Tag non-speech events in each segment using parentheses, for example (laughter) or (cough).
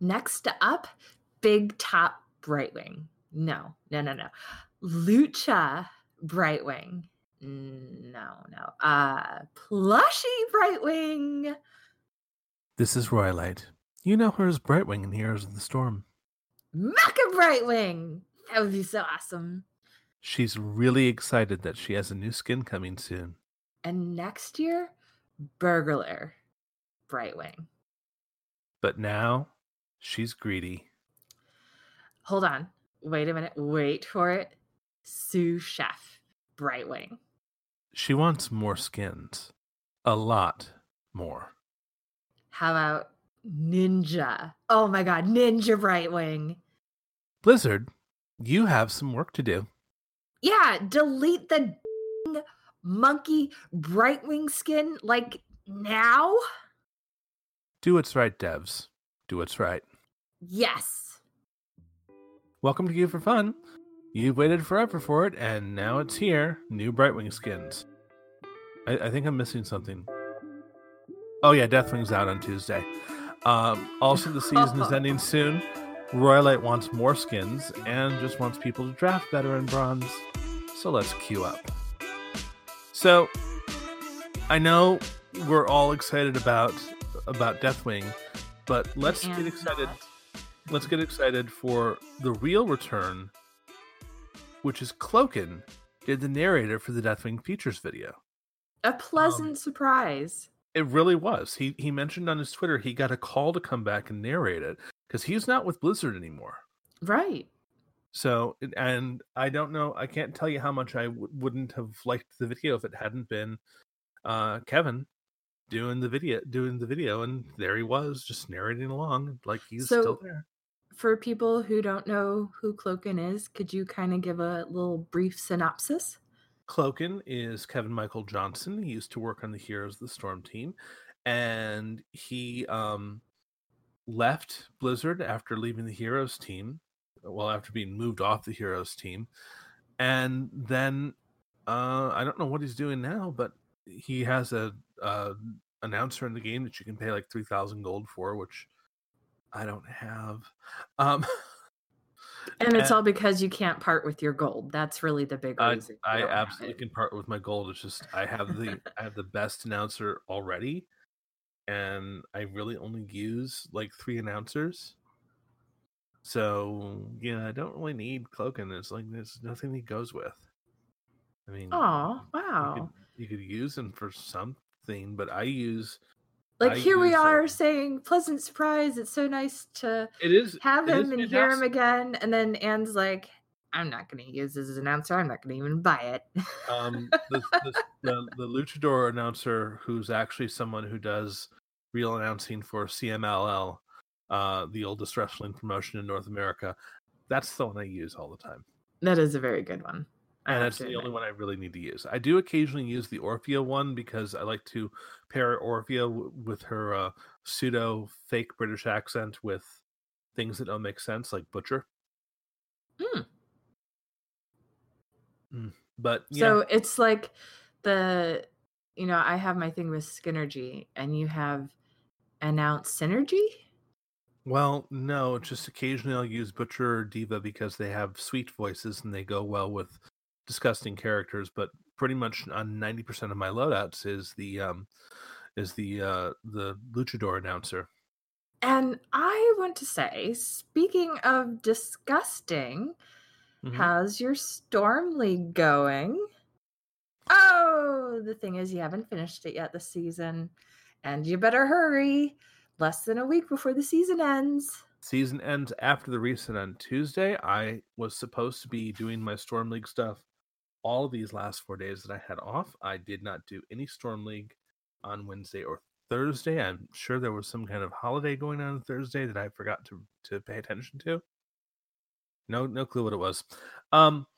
Next up, Big Top Brightwing. No, no, no, no. Lucha Brightwing. No, no. Uh Plushy Brightwing. This is Royalite. You know her as Brightwing in Heroes of the Storm. Mecha Brightwing. That would be so awesome. She's really excited that she has a new skin coming soon. And next year, Burglar Brightwing. But now she's greedy. Hold on. Wait a minute. Wait for it. Sous Chef Brightwing. She wants more skins. A lot more. How about Ninja? Oh my god, Ninja Brightwing. Blizzard, you have some work to do. Yeah, delete the monkey Brightwing skin like now. Do what's right, devs. Do what's right. Yes. Welcome to Queue for Fun. You've waited forever for it, and now it's here. New Brightwing skins. I, I think I'm missing something. Oh yeah, Deathwing's out on Tuesday. Um, also, the season is (laughs) ending soon. Royalite wants more skins and just wants people to draft better in bronze. So let's queue up. So I know we're all excited about about Deathwing, but let's get excited. Let's get excited for the real return which is Cloakin, did the narrator for the Deathwing Features video. A pleasant um, surprise. It really was. He he mentioned on his Twitter he got a call to come back and narrate it because he's not with Blizzard anymore. Right. So, and I don't know, I can't tell you how much I w- wouldn't have liked the video if it hadn't been uh, Kevin doing the video, doing the video, and there he was, just narrating along like he's so, still there for people who don't know who Cloakin is, could you kind of give a little brief synopsis? Cloakin is Kevin Michael Johnson. He used to work on the Heroes of the Storm team, and he um, left Blizzard after leaving the Heroes team. Well, after being moved off the Heroes team, and then uh, I don't know what he's doing now, but he has a, a announcer in the game that you can pay like three thousand gold for, which I don't have. Um, (laughs) and it's and all because you can't part with your gold. That's really the big reason. I, I absolutely can part with my gold. It's just I have the I have the best announcer already, and I really only use like three announcers. So yeah, I don't really need Cloakin. It's like there's nothing he goes with. I mean, oh wow, you could, you could use him for something, but I use like I here we are saying pleasant surprise it's so nice to it is have him and hear him again and then anne's like i'm not going to use this as an announcer i'm not going to even buy it um the, the, the, (laughs) the, luchador announcer who's actually someone who does real announcing for cmll uh the oldest wrestling promotion in north america that's the one i use all the time. That is a very good one and that's the only one I really need to use. I do occasionally use the Orphea one because I like to pair Orphea w- with her uh, pseudo fake British accent with things that don't make sense, like Butcher. Hmm. Mm. But so it's like the you know I have my thing with Skinergy, and you have announced synergy. Well, no, just occasionally I'll use Butcher or Diva because they have sweet voices and they go well with disgusting characters, but pretty much on ninety percent of my loadouts is the um is the uh the luchador announcer. And I want to say, speaking of disgusting, mm-hmm. how's your Storm League going? Oh, the thing is, you haven't finished it yet this season, and you better hurry. Less than a week before the season ends. Season ends after the reset on Tuesday. I was supposed to be doing my Storm League stuff all of these last four days that I had off, I did not do any Storm League on Wednesday or Thursday. I'm sure there was some kind of holiday going on Thursday that I forgot to to pay attention to. No, no clue what it was. Um,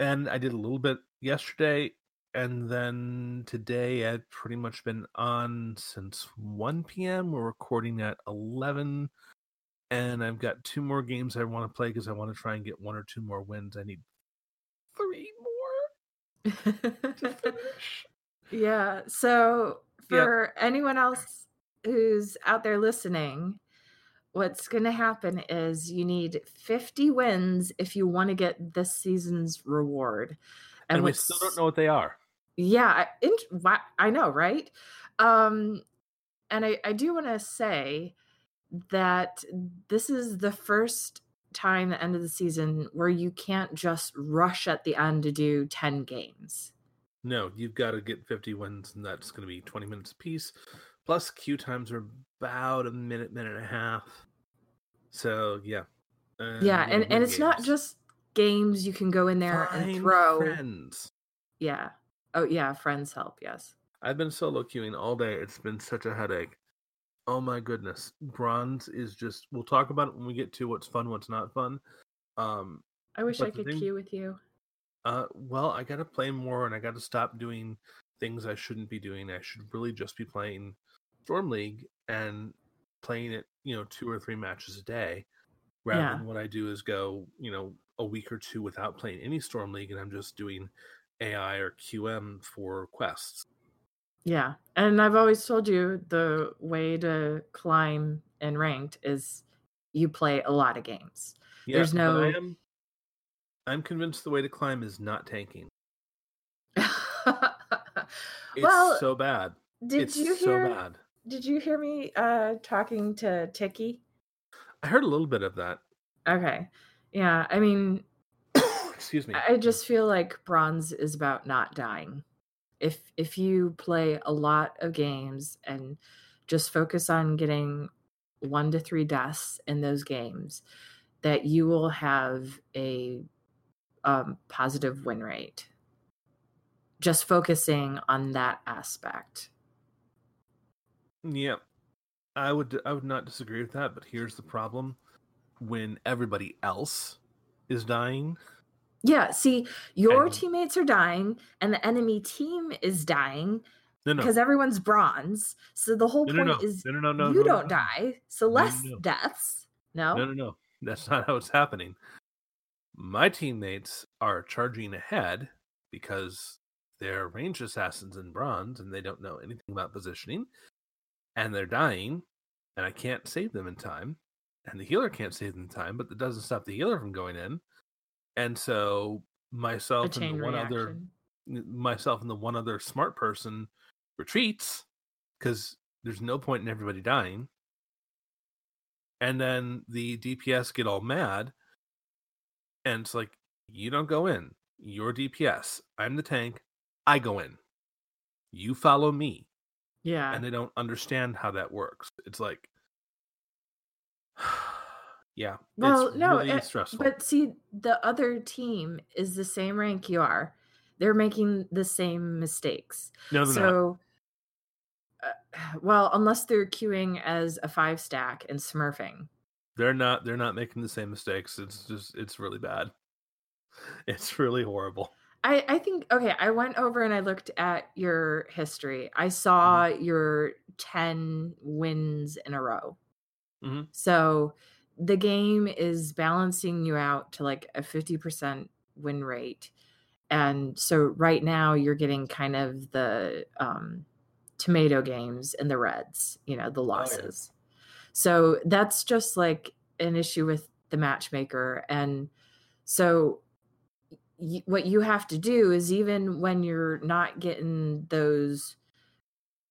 and I did a little bit yesterday, and then today I've pretty much been on since 1 p.m. We're recording at 11, and I've got two more games I want to play because I want to try and get one or two more wins. I need three (laughs) yeah. So for yep. anyone else who's out there listening, what's going to happen is you need 50 wins if you want to get this season's reward. And, and we still don't know what they are. Yeah, I, I know, right? Um, and I, I do want to say that this is the first time the end of the season where you can't just rush at the end to do 10 games. No, you've got to get 50 wins, and that's going to be 20 minutes a piece. Plus, queue times are about a minute, minute and a half. So, yeah. Uh, yeah, and, and it's not just games you can go in there Find and throw. Friends. Yeah. Oh, yeah, friends help, yes. I've been solo queuing all day. It's been such a headache. Oh my goodness. Bronze is just we'll talk about it when we get to what's fun, what's not fun. Um I wish I could thing, queue with you. Uh well, I got to play more and I got to stop doing things I shouldn't be doing. I should really just be playing Storm League and playing it, you know, two or three matches a day rather yeah. than what I do is go, you know, a week or two without playing any Storm League and I'm just doing AI or QM for quests. Yeah. And I've always told you the way to climb in ranked is you play a lot of games. Yeah, There's no I am I'm convinced the way to climb is not tanking. (laughs) it's well, so bad. Did it's you hear so bad. Did you hear me uh talking to Tiki? I heard a little bit of that. Okay. Yeah, I mean (coughs) excuse me. I just feel like bronze is about not dying if if you play a lot of games and just focus on getting one to three deaths in those games that you will have a um, positive win rate. Just focusing on that aspect. Yeah. I would i would not disagree with that but here's the problem. When everybody else is dying yeah, see, your and, teammates are dying and the enemy team is dying no, no. because everyone's bronze. So the whole no, point is you don't die, so less deaths. No, no, no, no. That's not how it's happening. My teammates are charging ahead because they're ranged assassins in bronze and they don't know anything about positioning, and they're dying, and I can't save them in time, and the healer can't save them in time, but that doesn't stop the healer from going in and so myself and the one reaction. other myself and the one other smart person retreats because there's no point in everybody dying. And then the dps get all mad and it's like you don't go in. You're dps i'm the tank. I go in. You follow me. Yeah. And they don't understand how that works. It's like (sighs) (sighs) yeah. Well, no, really it, stressful. But see, the other team is the same rank you are. They're making the same mistakes. No, so, uh, (sighs) well, unless they're queuing as a five stack and smurfing. They're not. They're not making the same mistakes. It's just. It's really bad. (laughs) It's really horrible. I, I think okay i went over and i looked at your history i saw mm-hmm. your 10 wins in a row mm-hmm. so the game is balancing you out to like a 50% win rate. And so right now you're getting kind of the um, tomato games and the reds, you know, the losses. Oh, yeah. So that's just like an issue with the matchmaker. And so y- what you have to do is even when you're not getting those,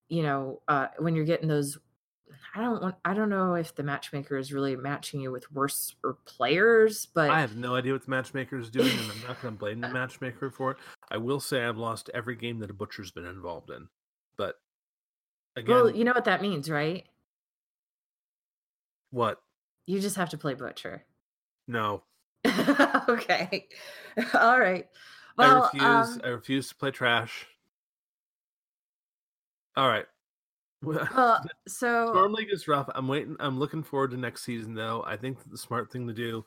you know, uh, when you're getting those I don't want I don't know if the matchmaker is really matching you with worse or players, but I have no idea what the matchmaker is doing, and I'm not going to blame the matchmaker for it. I will say I've lost every game that a butcher's been involved in, but again, well, you know what that means, right? What? You just have to play butcher. No. (laughs) okay. (laughs) All right. Well, I refuse. Um, I refuse to play trash. All right. Well, (laughs) so Storm League is rough. I'm waiting. I'm looking forward to next season, though. I think the smart thing to do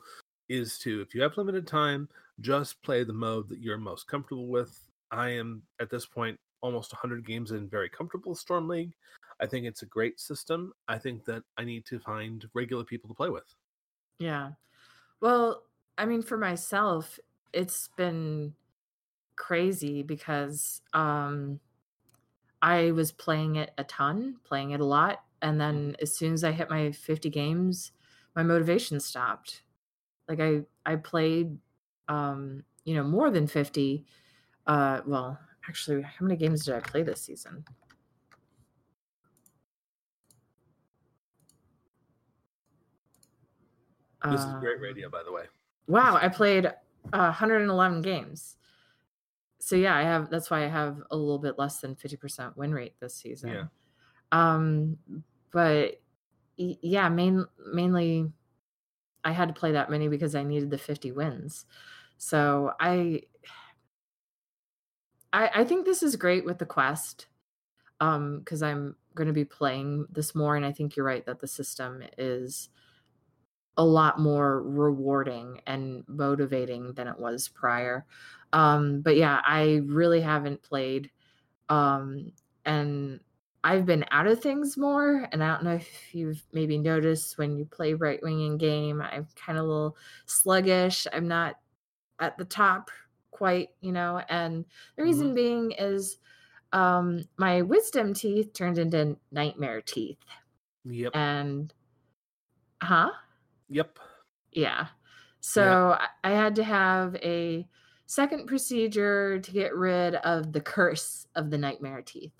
is to, if you have limited time, just play the mode that you're most comfortable with. I am at this point almost 100 games in, very comfortable with Storm League. I think it's a great system. I think that I need to find regular people to play with. Yeah. Well, I mean, for myself, it's been crazy because um I was playing it a ton, playing it a lot. And then as soon as I hit my 50 games, my motivation stopped. Like I I played um, you know, more than 50 uh well, actually how many games did I play this season? This is great radio, Um, by the way. Wow, I played uh, 111 games. So yeah, I have that's why I have a little bit less than 50% win rate this season. Yeah. Um but yeah, main mainly I had to play that many because I needed the 50 wins. So I I, I think this is great with the quest um because i'm going to be playing this more and i think you're right that the system is a lot more rewarding and motivating than it was prior. Um but yeah i really haven't played um and i've been out of things more and i don't know if you've maybe noticed when you play Brightwing in game i'm kind of a little sluggish i'm not at the top quite you know and the reason being is um my wisdom teeth turned into nightmare teeth. Yep. and huh Yep. yeah. So I I had to have a second procedure to get rid of the curse of the nightmare teeth.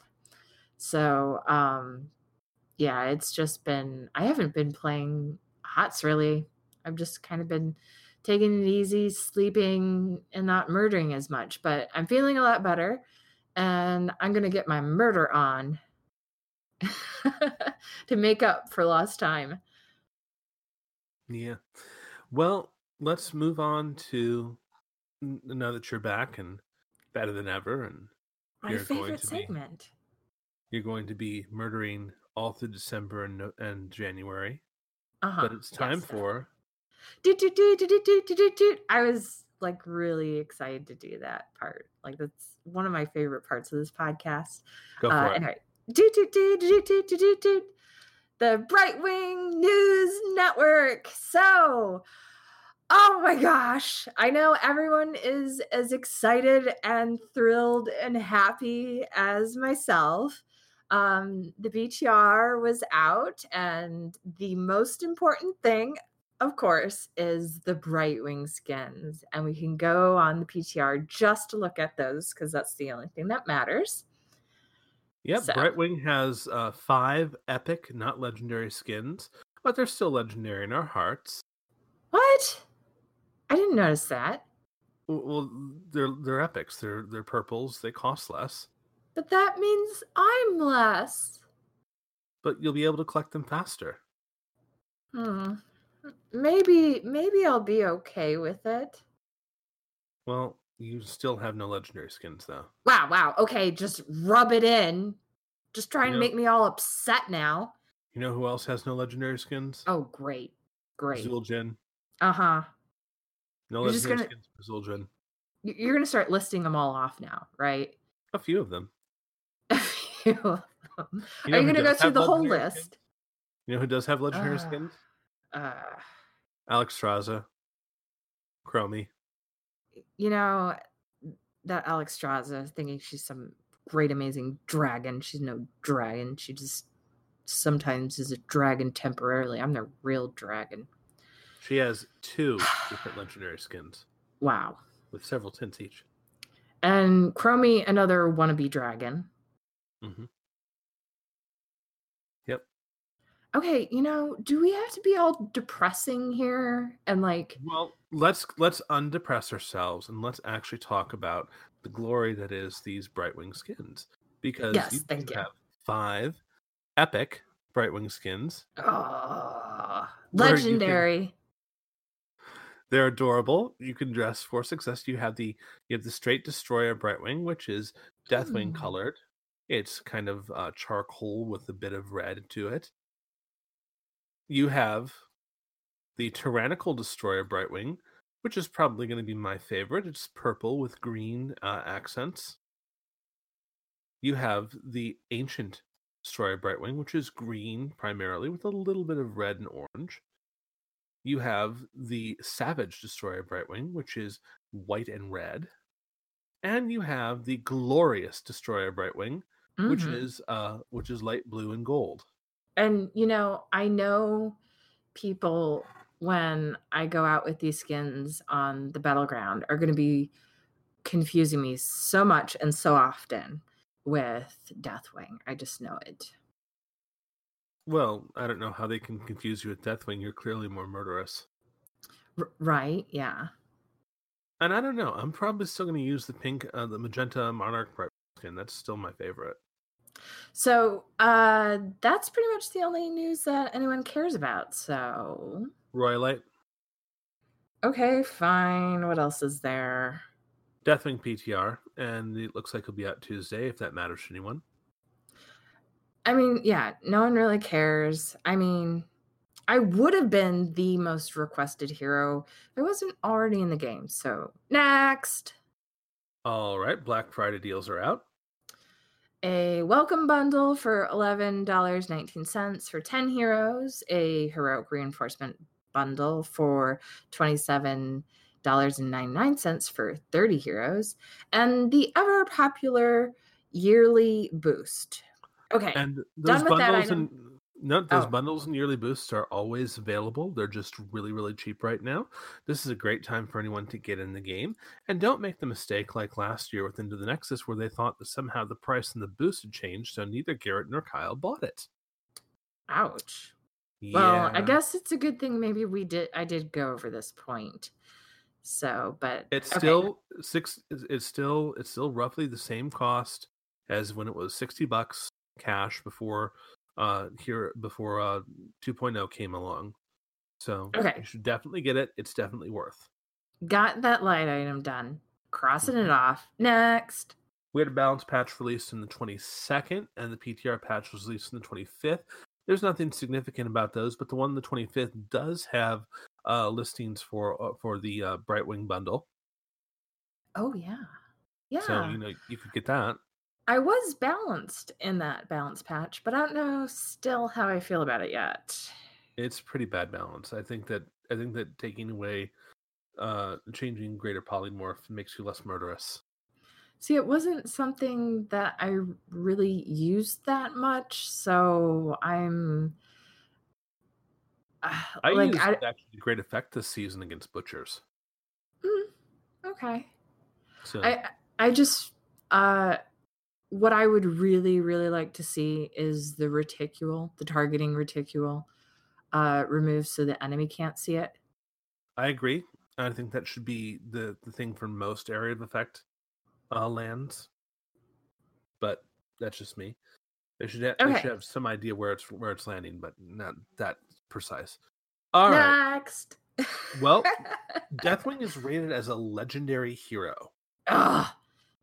So um yeah it's just been i haven't been playing hots really. I've just kind of been taking it easy sleeping and not murdering as much but i'm feeling a lot better and i'm going to get my murder on (laughs) to make up for lost time Yeah. Well, let's move on to now that you're back and better than ever, and my You're going favorite to Be, you're going to be murdering all through December and, and January. uh-huh But it's time yes. for doot, doot, doot, doot, doot, doot, doot, doot. I was like really excited to do that part. Like that's one of my favorite parts of this podcast. go for Uh, it. anyway, doot, doot, doot, doot, doot, doot, doot. The Brightwing News Network. So, oh my gosh, I know everyone is as excited and thrilled and happy as myself. Um, the PTR was out, and the most important thing, of course, is the Brightwing skins. And we can go on the PTR just to look at those because that's the only thing that matters. Yep, so- Brightwing has uh, five epic, not legendary skins, but they're still legendary in our hearts. What? I didn't notice that. Well, they're they're epics. They're they're purples. They cost less, But that means I'm less. but you'll be able to collect them faster. Hmm. Maybe maybe I'll be okay with it. Well, you still have no legendary skins though. Wow, wow. Okay, just rub it in. Just trying to Yep. make me all upset now. You know who else has no legendary skins? Oh, great. Great. Zul'jin. Uh-huh. No You're legendary gonna- skins for Zul'jin. You're going to start listing them all off now, right? A few of them. (laughs) A few of them. You know Are you going to go through the whole legendary skins? list? You know who does have legendary Ah. skins? Uh, Alexstrasza, Chromie. You know, that Alexstrasza thinking she's some great, amazing dragon. She's no dragon. She just sometimes is a dragon temporarily. I'm the real dragon. She has two (sighs) different legendary skins Wow. with several tints each. And Chromie, another wannabe dragon. hmm Yep. Okay, you know, do we have to be all depressing here and like Well, let's let's undepress ourselves and let's actually talk about the glory that is these Brightwing skins because Yes, you thank you. have five epic Brightwing skins. oh, can- legendary? They're adorable. You can dress for success. You have the you have the straight destroyer Brightwing, which is Deathwing Ooh. colored. It's kind of uh, charcoal with a bit of red to it. You have the Tyrannical Destroyer Brightwing, which is probably going to be my favorite. It's purple with green uh, accents. You have the Ancient Destroyer Brightwing, which is green primarily with a little bit of red and orange. You have the Savage Destroyer Brightwing, which is white and red. And you have the Glorious Destroyer Brightwing, which Mhm. is uh which is light blue and gold. And you know, I know people when I go out with these skins on the battleground are going to be confusing me so much and so often with Deathwing. I just know it. Well, I don't know how they can confuse you with Deathwing. You're clearly more murderous. R- right? Yeah. And I don't know. I'm probably still going to use the pink, uh, the magenta Monarch skin. That's still my favorite. So uh, that's pretty much the only news that anyone cares about. So Royalite. Okay, fine. What else is there? Deathwing PTR, and it looks like it'll be out Tuesday. If that matters to anyone. I mean, yeah, no one really cares. I mean, I would have been the most requested hero if I wasn't already in the game. So next. All right, Black Friday deals are out. A welcome bundle for $11.19 for 10 heroes, a heroic reinforcement bundle for $27.99 for 30 heroes, and the ever popular yearly boost. Okay. And those bundles and no, those oh. bundles and yearly boosts are always available. They're just really, really cheap right now. This is a great time for anyone to get in the game. And don't make the mistake like last year with Into the Nexus, where they thought that somehow the price and the boost had changed, so neither Garrett nor Kyle bought it. Ouch. Yeah. Well, I guess it's a good thing maybe we did I did go over this point. So, but it's okay. still six it's still it's still roughly the same cost as when it was 60 bucks cash before uh here before uh 2.0 came along. So, okay. you should definitely get it. It's definitely worth. Got that light item done. Crossing it mm-hmm. off. Next. We had a balance patch released in the 22nd, and the PTR patch was released in the 25th. There's nothing significant about those, but the one the 25th does have uh, listings for uh, for the uh, Brightwing bundle. Oh yeah, yeah. So you know you could get that. I was balanced in that balance patch, but I don't know still how I feel about it yet. It's pretty bad balance. I think that I think that taking away, uh, changing greater polymorph makes you less murderous. See, it wasn't something that I really used that much, so I'm. Uh, I like, used I, actually great effect this season against butchers. Mm, okay. So I I just uh what I would really really like to see is the reticule, the targeting reticule, uh removed so the enemy can't see it. I agree. I think that should be the the thing for most area of effect uh, lands, but that's just me. They should ha- okay. they should have some idea where it's where it's landing, but not that precise. All Next. right. well, (laughs) Deathwing is rated as a legendary hero. Ugh,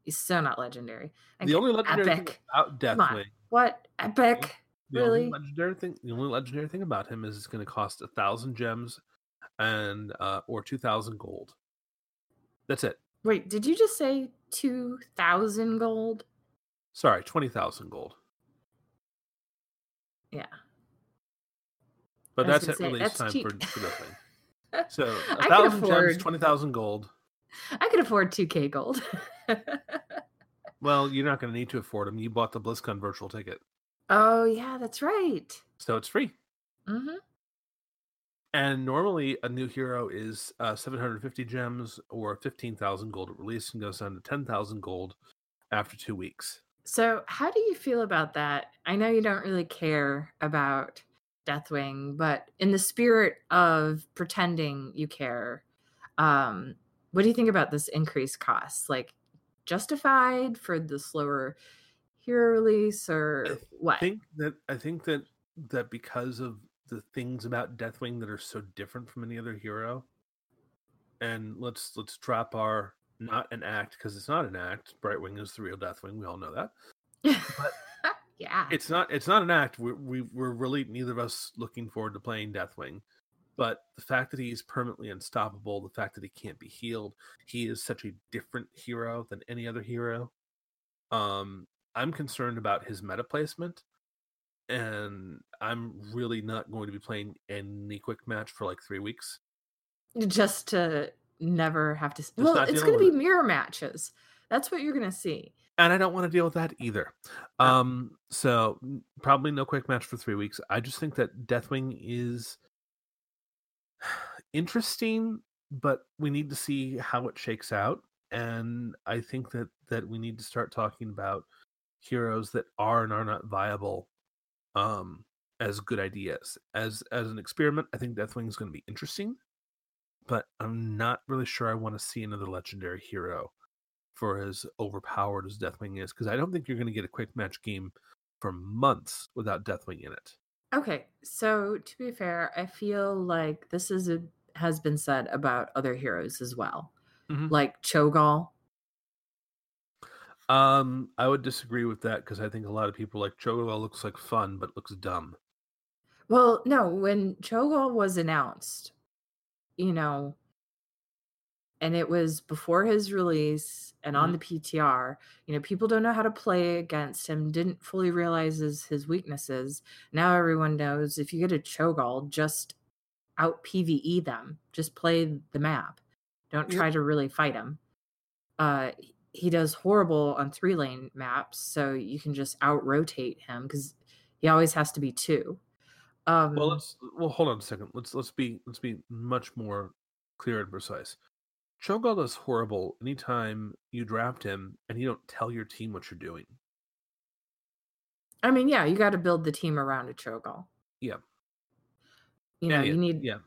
he's so not legendary. the only legendary epic. thing about Deathwing. What epic? The really? only legendary thing. The only legendary thing about him is it's going to cost a thousand gems, and uh, or two thousand gold. That's it. Wait, did you just say 2,000 gold? Sorry, 20,000 gold. Yeah. But that's at say, release that's time for, for the thing. (laughs) So, a thousand gems, 20,000 gold. I could afford 2K gold. well, you're not going to need to afford them. You bought the BlizzCon virtual ticket. Oh, yeah, that's right. So it's free. Mm-hmm. And normally, a new hero is uh, 750 gems or 15,000 gold at release and goes down to 10,000 gold after two weeks. So, how do you feel about that? I know you don't really care about Deathwing, but in the spirit of pretending you care, um, what do you think about this increased cost? Like, justified for the slower hero release, or I what? I think that I think that that because of the things about Deathwing that are so different from any other hero. And let's let's drop our not an act because it's not an act. Brightwing is the real Deathwing. We all know that. But (laughs) yeah, it's not it's not an act. We, we we're really neither of us looking forward to playing Deathwing. But the fact that he's permanently unstoppable, the fact that he can't be healed, he is such a different hero than any other hero. Um, I'm concerned about his meta placement and I'm really not going to be playing any quick match for like three weeks. Just to never have to. Just well, it's going to be mirror matches. That's what you're going to see. And I don't want to deal with that either. Um, so probably no quick match for three weeks. I just think that Deathwing is (sighs) interesting, but we need to see how it shakes out. And I think that that we need to start talking about heroes that are and are not viable um as good ideas. As as an experiment, I think Deathwing is going to be interesting, but I'm not really sure I want to see another legendary hero for as overpowered as Deathwing is because I don't think you're going to get a quick match game for months without Deathwing in it. Okay, so to be fair, I feel like this is a has been said about other heroes as well, Mhm. like Cho'Gall. Um, I would disagree with that because I think a lot of people like Cho'Gall looks like fun but looks dumb. Well, no, when Cho'Gall was announced, you know, and it was before his release and on the PTR, you know, people don't know how to play against him, didn't fully realize his, his weaknesses. Now everyone knows if you get a Cho'Gall, just out PvE them, just play the map. Don't try to really fight him. Uh, he does horrible on three lane maps, so you can just out rotate him because he always has to be two. Um, Well, let's well hold on a second. Let's let's be let's be much more clear and precise. Cho'Gall is horrible anytime you draft him and you don't tell your team what you're doing. I mean, yeah, you got to build the team around a Cho'Gall. Yeah. You know, Yeah, yeah, you need yeah.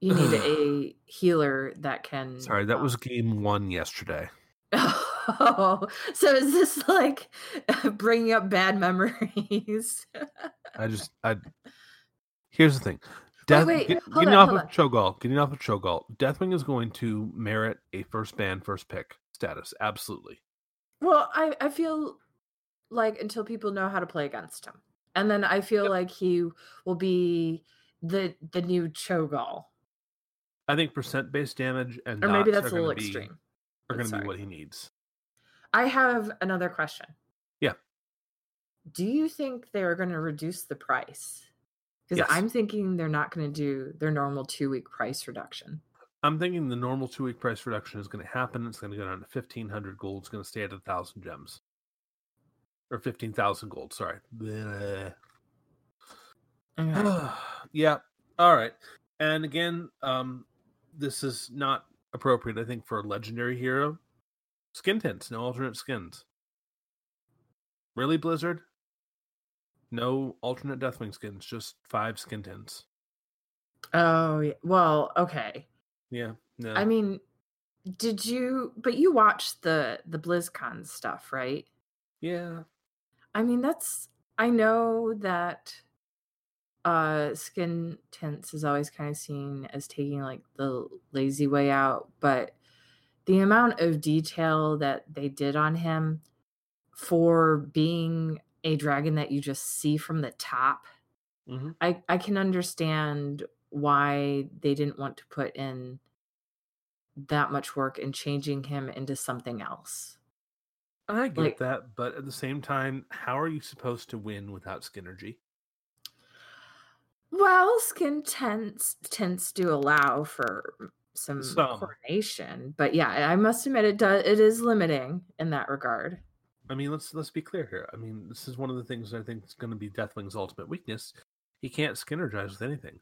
you need (laughs) a healer that can. Sorry, that uh, was game one yesterday. (laughs) Oh, so is this like (laughs) bringing up bad memories? I just I. Here's the thing. Wait, Death, wait, get- hold getting on, off of Cho'Gall, getting off of Cho'Gall, Deathwing is going to merit a first ban, first pick status. Absolutely. well, I I feel like until people know how to play against him, and then I feel Yep. like he will be the the new Cho'Gall, I think percent based damage and or maybe that's a little be- extreme. Are going to be what he needs. I have another question. Yeah. Do you think they're going to reduce the price? Because Yes. I'm thinking they're not going to do their normal two week price reduction. I'm thinking the normal two week price reduction is going to happen. It's going to go down to fifteen hundred gold. It's going to stay at a thousand gems, or fifteen thousand gold. Sorry. (sighs) Yeah. All right. And again, um, this is not appropriate. I think for a legendary hero, skin tints, no alternate skins. Really, Blizzard? No alternate Deathwing skins, just five skin tints. oh, yeah. well, okay. Yeah. No. I mean, did you? But you watched the the BlizzCon stuff, right? yeah. I mean, that's. I know that uh skin tints is always kind of seen as taking like the lazy way out, but the amount of detail that they did on him for being a dragon that you just see from the top, hmm I I can understand why they didn't want to put in that much work in changing him into something else. I get Like- that, but at the same time, how are you supposed to win without Skinergy? Well, skin tints tints do allow for some Some. coordination, but yeah, I must admit it does it is limiting in that regard. I mean, let's let's be clear here. I mean, this is one of the things I think is going to be Deathwing's ultimate weakness. He can't Skinergize with anything.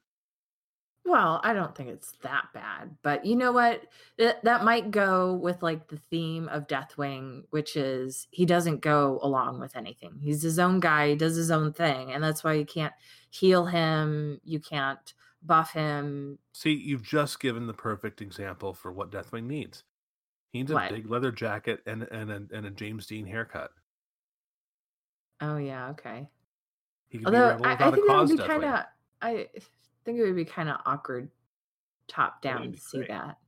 Well, I don't think it's that bad, but you know what? That that might go with like the theme of Deathwing, which is he doesn't go along with anything. He's his own guy, he does his own thing, and that's why you can't heal him, you can't buff him. See, you've just given the perfect example for what Deathwing needs. He needs What? a big leather jacket and and a, and a James Dean haircut. Oh yeah, okay. Although I, I think that would be kind of I think it would be kind of awkward top down to see great. that.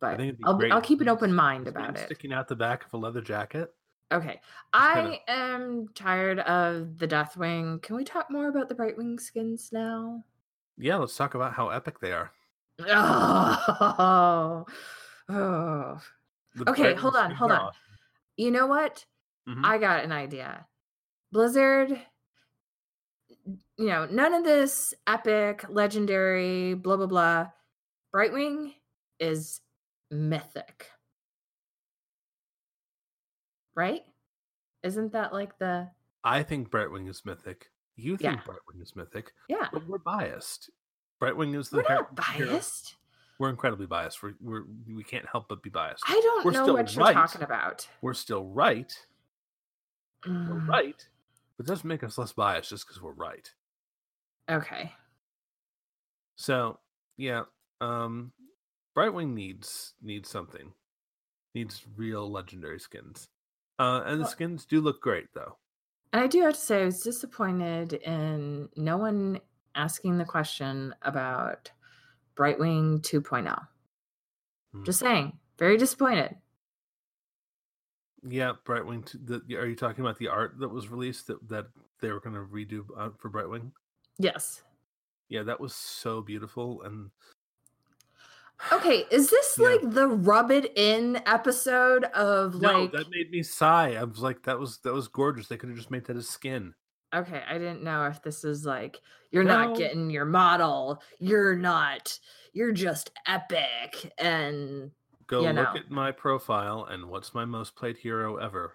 But think it'd be I'll, I'll keep an open mind about it. Sticking out the back of a leather jacket. Okay. kinda- I am tired of the Deathwing. Can we talk more about the Brightwing skins now? Yeah, let's talk about how epic they are. (laughs) Oh, oh. Okay, hold on, hold are on. You know what? Mhm. I got an idea. Blizzard, you know, none of this epic, legendary, blah, blah, blah. Brightwing is mythic. Right? Isn't that like the. I think Brightwing is mythic. You think Yeah. Brightwing is mythic, Yeah. but we're biased. Brightwing is the We're her- not biased. We're incredibly biased. We're, we're we can't help but be biased. I don't We're know what you're right. talking about. We're still right. We're Mm, right. But it doesn't make us less biased just because we're right. Okay. So yeah, um, Brightwing needs needs something. Needs real legendary skins. Uh, and the Well- skins do look great though. And I do have to say, I was disappointed in no one asking the question about Brightwing 2.0. Hmm. Just saying, very disappointed. Yeah, Brightwing. T- the, are you talking about the art that was released that that they were going to redo uh, for Brightwing? Yes. Yeah, that was so beautiful and Okay, is this (sighs) Yeah. like the rub it in episode of no, like that made me sigh. I was like, that was that was gorgeous. They could have just made that as skin. Okay, I didn't know if this is like you're not getting your model, you're not, you're just epic and Go look know. at my profile and what's my most played hero ever.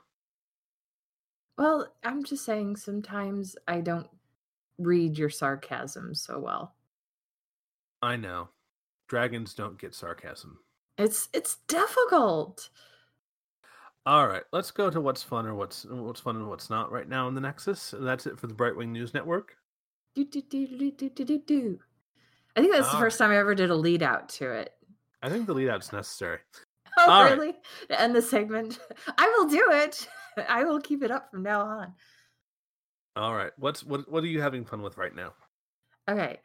well, I'm just saying sometimes I don't read your sarcasm so well. I know. Dragons don't get sarcasm. It's it's difficult. All right, let's go to what's fun or what's what's fun and what's not right now in the Nexus. And that's it for the Brightwing News Network. Do, do, do, do, do, do, do, do. I think that's the first time I ever did a lead out to it. I think the lead out's necessary. (laughs) Oh, All right. really? To end the segment? (laughs) I will do it. (laughs) I will keep it up from now on. All right, what's what what are you having fun with right now? Okay.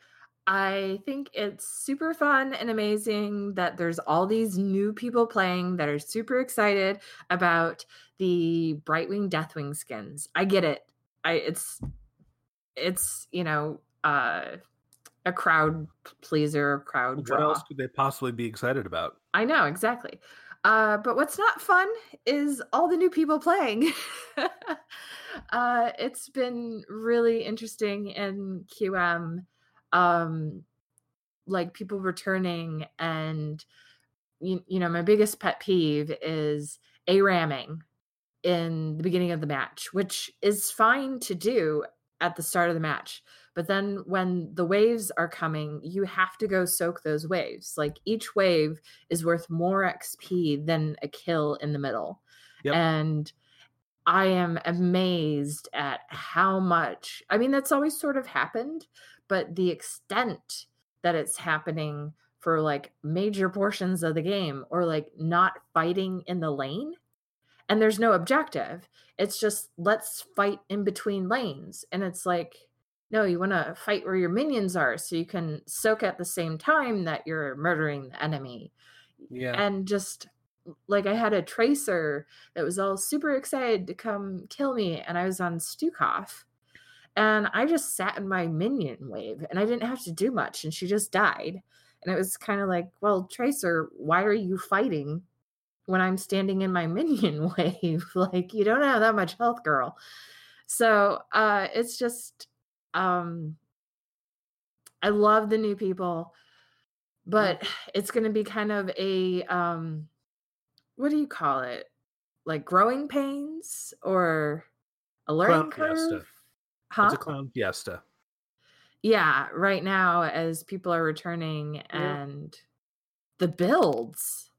I think it's super fun and amazing that there's all these new people playing that are super excited about the Brightwing Deathwing skins. I get it. I it's it's, you know, uh a crowd pleaser, crowd What else could they possibly be excited about? I know, exactly. Uh, but what's not fun is all the new people playing. (laughs) uh, it's been really interesting in QM, um, like people returning, and you, you know, my biggest pet peeve is ARAMing in the beginning of the match, which is fine to do at the start of the match. But then when the waves are coming, you have to go soak those waves. Like each wave is worth more XP than a kill in the middle. Yep. And I am amazed at how much, I mean, that's always sort of happened, but the extent that it's happening for like major portions of the game or like not fighting in the lane. And there's no objective. It's just let's fight in between lanes. And it's like, no, you want to fight where your minions are so you can soak at the same time that you're murdering the enemy Yeah, and just like I had a tracer that was all super excited to come kill me, and I was on Stukov, and I just sat in my minion wave, and I didn't have to do much, and she just died, and it was kind of like, well, tracer, why are you fighting when I'm standing in my (laughs) minion wave? (laughs) like you don't have that much health, girl. So uh, it's just, um, I love the new people but (sighs) it's going to be kind of a um what do you call it? Like growing pains or a learning curve huh it's a clown fiesta. yeah right now as people are returning Yeah. and the builds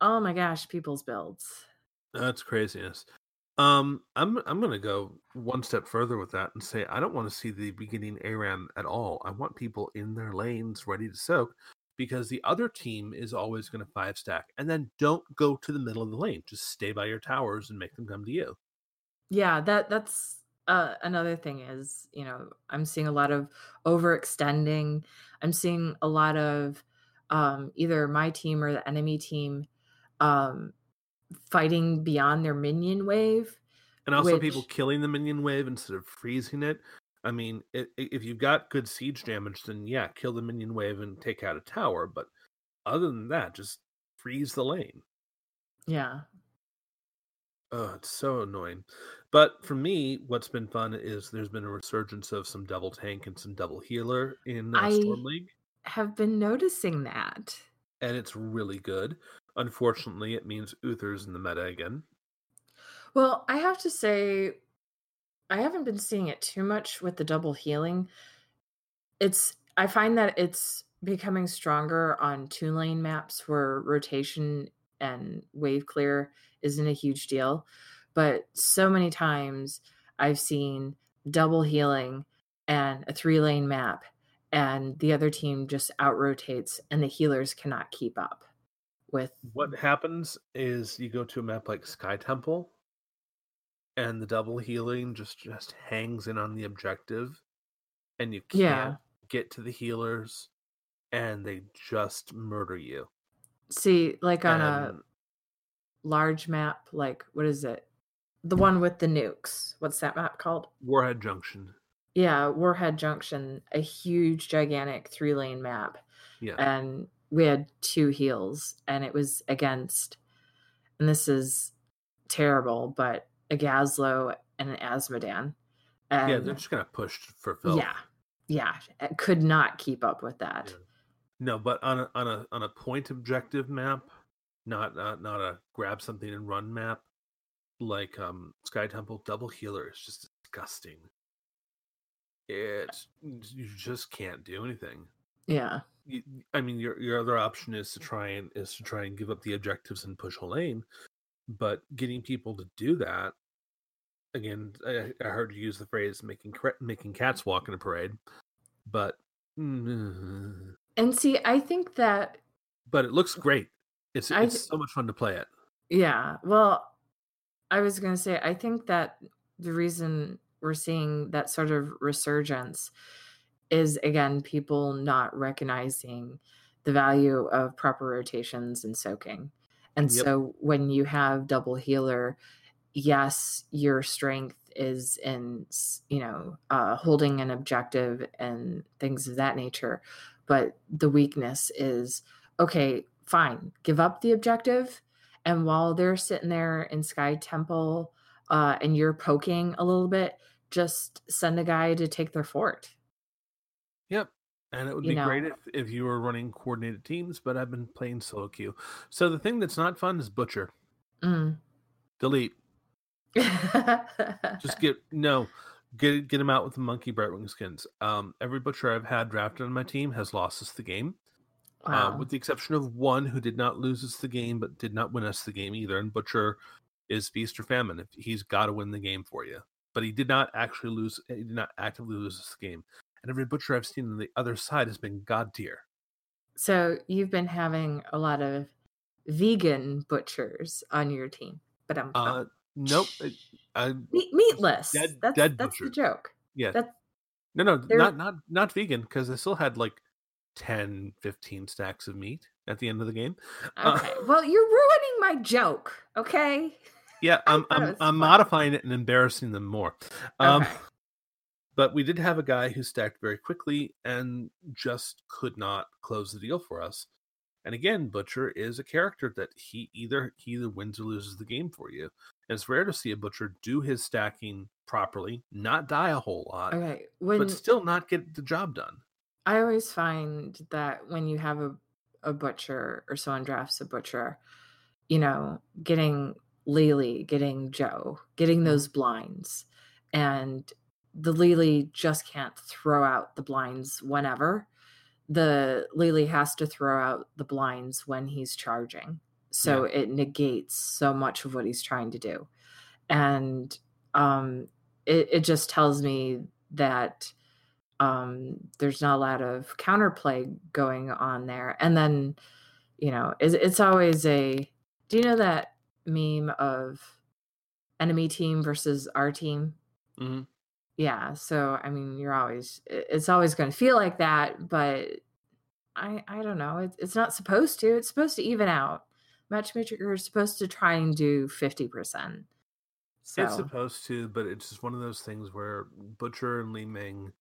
oh my gosh people's builds That's craziness. Um, I'm I'm gonna go one step further with that and say I don't want to see the beginning ARAM at all. I want people in their lanes ready to soak because the other team is always going to five stack and then don't go to the middle of the lane. Just stay by your towers and make them come to you. yeah that that's uh, another thing is you know i'm seeing a lot of overextending i'm seeing a lot of um, either my team or the enemy team um, fighting beyond their minion wave And also people killing the minion wave instead of freezing it. I mean, i i- if you've got good siege damage, then yeah, kill the minion wave and take out a tower. But other than that, just freeze the lane. yeah Oh, it's so annoying. But for me, what's been fun is there's been a resurgence of some double tank and some double healer in uh, Storm League, have been noticing that and it's really good. Unfortunately, it means Uther's in the meta again. well i have to say i haven't been seeing it too much with the double healing it's I find that it's becoming stronger on two Lane maps where rotation and wave clear isn't a huge deal. But so many times I've seen double healing and a three lane map, and the other team just out rotates, and the healers cannot keep up with what happens is you go to a map like Sky Temple, and the double healing just just hangs in on the objective, and you can't Yeah. get to the healers, and they just murder you. See, like on a large map, like what is it? The one with the nukes. What's that map called? Warhead Junction, Yeah, Warhead Junction, a huge, gigantic three lane map. yeah, And we had two heels, and it was against, and this is terrible, but a Gazlowe and an Azmodan. And yeah, they're just gonna push for Phil. yeah, yeah, could not keep up with that. Yeah. No, but on a on a on a point objective map, not not not a grab something and run map, like um Sky Temple Double Healer is just disgusting. It you just can't do anything. Yeah. You, I mean, your your other option is to try and is to try and give up the objectives and push a lane, but getting people to do that again, I, I heard you use the phrase making making cats walk in a parade, but mm, And see, I think that but it looks great. It's I it's so much fun to play it. Yeah. Well, I was going to say, I think that the reason we're seeing that sort of resurgence is, again, people not recognizing the value of proper rotations and soaking. And Yep. so when you have double healer, yes, your strength is in, you know, uh, holding an objective and things of that nature. But the weakness is, okay, fine, give up the objective and while they're sitting there in Sky Temple uh, and you're poking a little bit, just send a guy to take their fort. Yep. And it would You be great if, if you were running coordinated teams, but I've been playing solo queue. So the thing that's not fun is Butcher. Mm. Delete. Just (laughs) get no. Get get him out with the monkey Brightwing skins. Um, every butcher I've had drafted on my team has lost us the game. Wow. uh, with the exception of one who did not lose us the game, but did not win us the game either. And Butcher is feast or famine. If he's got to win the game for you, but he did not actually lose. He did not actively lose us the game. And every butcher I've seen on the other side has been god tier. so you've been having a lot of vegan butchers on your team, but I'm Uh, nope. I, I, Meat, meatless. dead- that's dead that's the joke. yeah, That's no, no, they're- not not not vegan because I still had like 10, 15 stacks of meat at the end of the game. Uh, okay. well, you're ruining my joke. Okay. Yeah, (laughs) I'm I'm, I'm modifying it and embarrassing them more. Um, Okay. but we did have a guy who stacked very quickly and just could not close the deal for us. And again, Butcher is a character that he either he either wins or loses the game for you. And it's rare to see a Butcher do his stacking properly, not die a whole lot, Okay. When but still not get the job done. I always find that when you have a, a butcher or someone drafts a butcher, you know, getting Li Li, getting Joe, getting those blinds, and the Li Li just can't throw out the blinds whenever. The Li Li has to throw out the blinds when he's charging. So it negates so much of what he's trying to do. And um, it, it just tells me that um, there's not a lot of counterplay going on there. And then, you know, it's, it's always a. Do you know that meme of enemy team versus our team? Mhm. Yeah. So I mean, you're always. It's always going to feel like that, but I I don't know. It's it's not supposed to. It's supposed to even out. Matchmaker is supposed to try and do fifty percent. So It's supposed to, but it's just one of those things where Butcher and Li Ming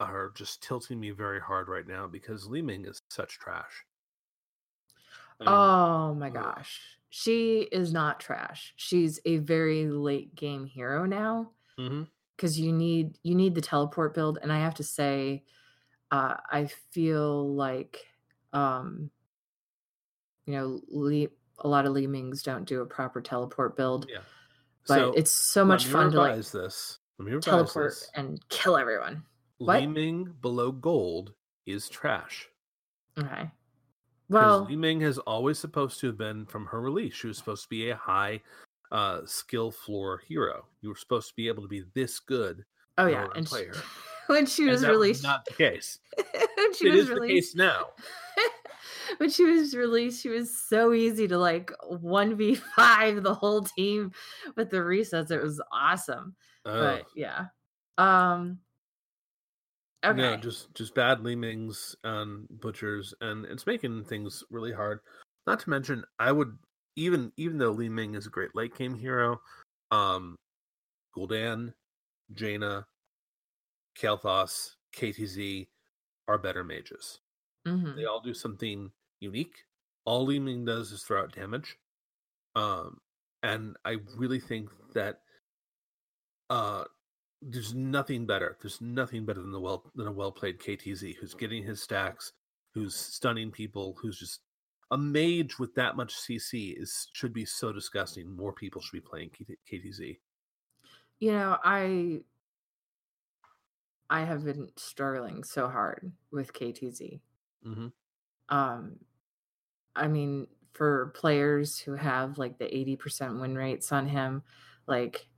are just tilting me very hard right now because Li Ming is such trash. I mean, Oh my gosh. She is not trash. She's a very late game hero now because you need you need the teleport build and I have to say uh I feel like um you know Lee, a lot of Li Mings don't do a proper teleport build, Yeah. but So, it's so much fun to like this. Teleport this. and kill everyone. What? Li Ming below gold is trash. Okay. Well, Li Ming has always supposed to have been from her release. She was supposed to be a high uh, skill floor hero. You were supposed to be able to be this good. Oh yeah, and she, (laughs) when she was and released, was not the case. (laughs) when she it was is released the case now. (laughs) when she was released, she was so easy to like one v five the whole team with the resets. It was awesome. Oh. But yeah, um, okay, No, just just bad Li Mings and butchers, and it's making things really hard. Not to mention, I would even even though Li Ming is a great late game hero, um, Gul'dan, Jaina, Kael'thas, KTZ are better mages. Mhm. They all do something unique. All Li Ming does is throw out damage. Um, and I really think that uh there's nothing better. There's nothing better than the well than a well played KTZ who's getting his stacks, who's stunning people, who's just a mage with that much CC is should be so disgusting. More people should be playing KTZ. you know, I I have been struggling so hard with KTZ. hmm um i mean for players who have like the 80% win rates on him like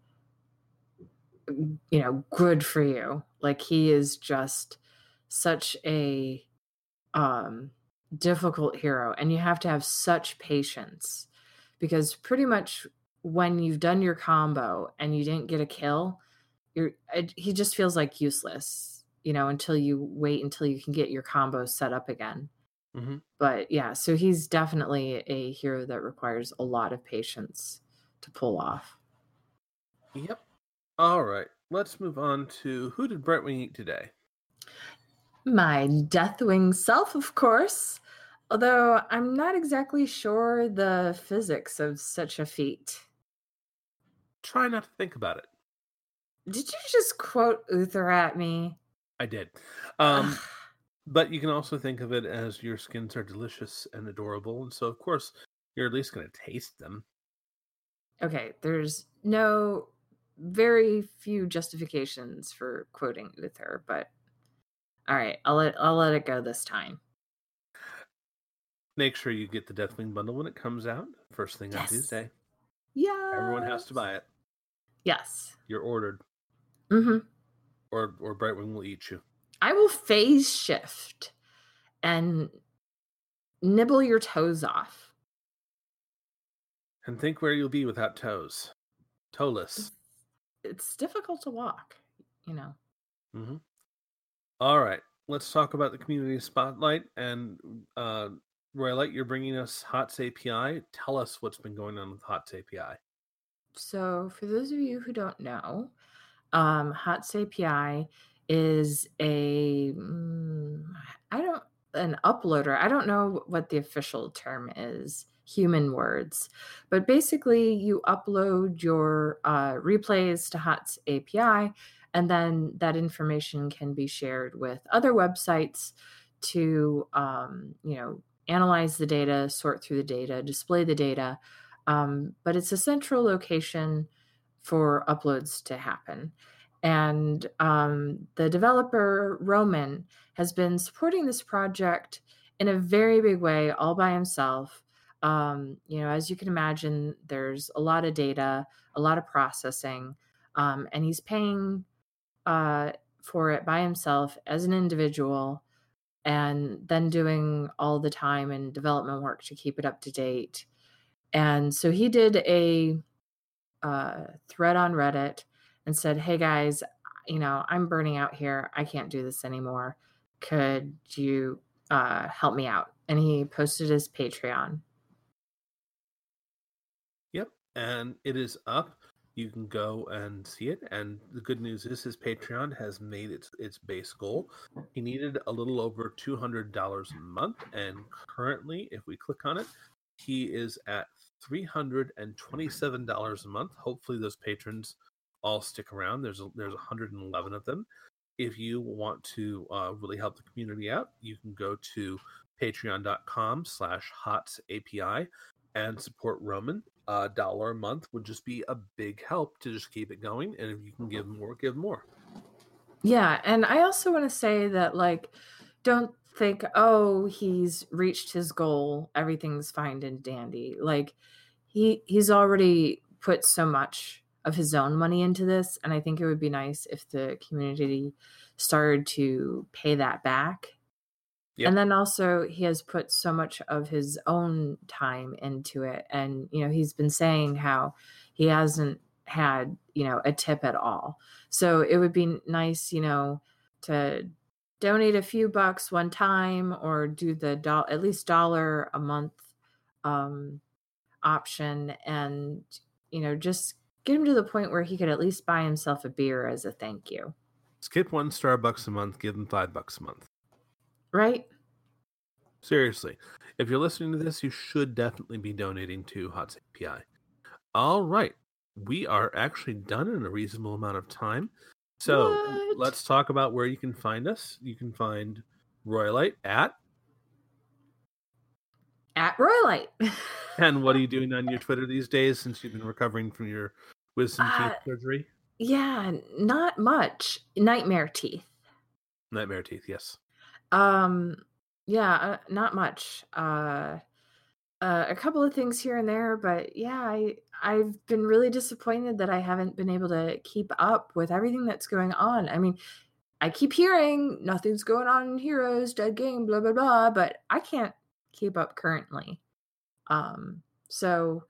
you know good for you like he is just such a um difficult hero and you have to have such patience because pretty much when you've done your combo and you didn't get a kill you're it, he just feels like useless you know until you wait until you can get your combo set up again hmm but yeah, so he's definitely a hero that requires a lot of patience to pull off. Yep. All right. Let's move on to who did Brightwing eat today? My Deathwing self, of course, although I'm not exactly sure the physics of such a feat. Try not to think about it. Did you just quote Uther at me? I did. Um, but you can also think of it as your skins are delicious and adorable, and so of course you're at least going to taste them. okay, there's no very few justifications for quoting Uther, but all right, I'll let I'll let it go this time. Make sure you get the Deathwing bundle when it comes out, first thing on Tuesday. Yeah. Everyone has to buy it. Yes. You're ordered, Mm-hmm. or or Brightwing will eat you. I will phase shift and nibble your toes off. And think where you'll be without toes. Toeless. It's difficult to walk, you know. hmm All right, let's talk about the community spotlight. And uh, Royalite, you're bringing us HOTS API. Tell us what's been going on with HOTS API. So, for those of you who don't know, um, HOTS API is a mm, I don't an uploader. I don't know what the official term is. Human words, but basically, you upload your uh, replays to HOTS API, and then that information can be shared with other websites to um, you know analyze the data, sort through the data, display the data. Um, but it's a central location for uploads to happen. And um, the developer, Roman, has been supporting this project in a very big way all by himself. Um, you know, as you can imagine, there's a lot of data, a lot of processing, um, and he's paying uh, for it by himself as an individual and then doing all the time and development work to keep it up to date. And so he did a uh, thread on Reddit and said, Hey guys, you know, I'm burning out here. I can't do this anymore. Could you uh, help me out? And he posted his Patreon. And it is up. You can go and see it. And the good news is his Patreon has made its its base goal. He needed a little over two hundred dollars a month, and currently, if we click on it, he is at three hundred and twenty-seven dollars a month. Hopefully, those patrons all stick around. There's a, there's 111 of them. If you want to uh, really help the community out, you can go to patreon.com slash hots API and support Roman. A dollar a month would just be a big help to just keep it going. And if you can mm-hmm. give more, give more. Yeah. And I also want to say that, like, don't think, oh, he's reached his goal, everything's fine and dandy. Like he he's already put so much of his own money into this, and I think it would be nice if the community started to pay that back. Yep. And then also he has put so much of his own time into it and you know he's been saying how he hasn't had you know a tip at all. So it would be nice you know to donate a few bucks one time or do the do- at least dollar a month um, option and you know just get him to the point where he could at least buy himself a beer as a thank you. Skip one starbucks a month give him five bucks a month right seriously if you're listening to this you should definitely be donating to hot api all right we are actually done in a reasonable amount of time so what? let's talk about where you can find us. You can find Royalite at at Royalite. and what are you (laughs) doing on your Twitter these days since you've been recovering from your wisdom uh, teeth surgery? Yeah, not much. Nightmare teeth. Nightmare teeth, yes. Um yeah, uh, not much. Uh uh, a couple of things here and there, but yeah, I I've been really disappointed that I haven't been able to keep up with everything that's going on. I mean, I keep hearing nothing's going on in Heroes, dead game, blah blah blah, but I can't keep up currently. Um, so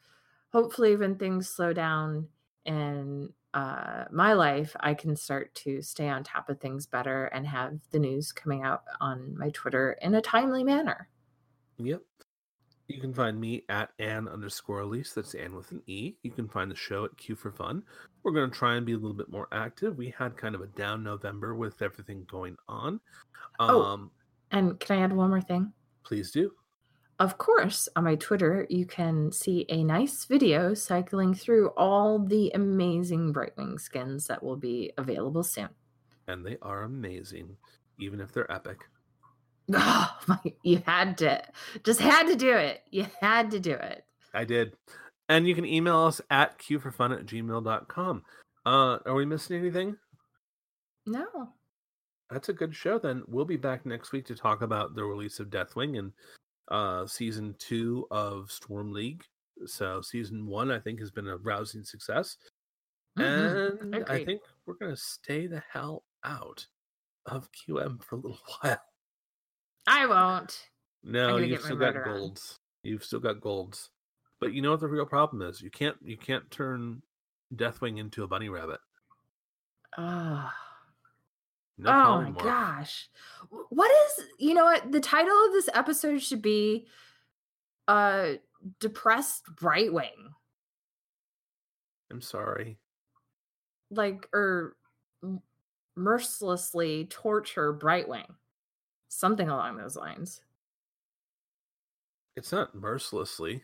hopefully, when things slow down in uh, my life, I can start to stay on top of things better and have the news coming out on my Twitter in a timely manner. Yep. You can find me at Anne underscore Elise. That's Anne with an E. You can find the show at Queue for Fun. We're going to try and be a little bit more active. We had kind of a down November with everything going on. Oh, um, oh, and can I add one more thing? Please do. Of course, on my Twitter, you can see a nice video cycling through all the amazing Brightwing skins that will be available soon. And they are amazing, even if they're epic. Oh (laughs) my, you had to, just had to do it. You had to do it. I did. And you can email us at queueforfun at gmail.com. Uh, are we missing anything? No. That's a good show then. We'll be back next week to talk about the release of Deathwing and uh, season two of Storm League. So season one, I think, has been a rousing success. Mm-hmm. And Agreed. I think we're to stay the hell out of QM for a little (laughs) while. I won't. No, you've still got golds. You've still got golds. But you know what the real problem is? You can't you can't turn Deathwing into a bunny rabbit. Oh. No oh my gosh. What is you know what? The title of this episode should be uh depressed Brightwing. I'm sorry. Like or mercilessly torture Brightwing something along those lines. It's not mercilessly.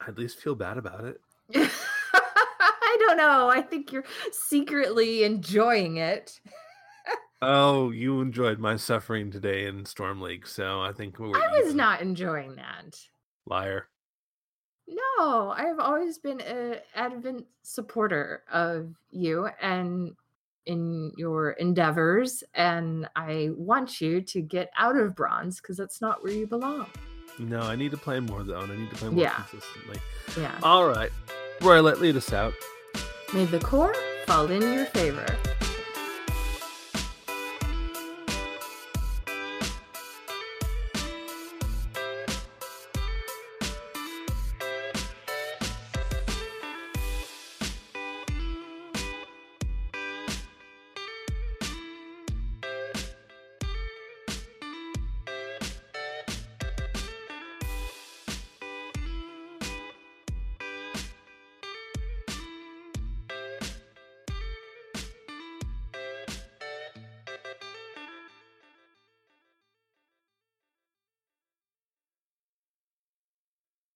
I at least feel bad about it. (laughs) I don't know. I think you're secretly enjoying it. Oh, you enjoyed my suffering today in Storm League, so I think we I was even. not enjoying that. Liar. No, I've always been an advent supporter of you, and in your endeavors and I want you to get out of bronze because that's not where you belong. No, I need to play more though, and I need to play more yeah. consistently. Yeah. All right. Roy, let lead us out. May the core fall in your favor.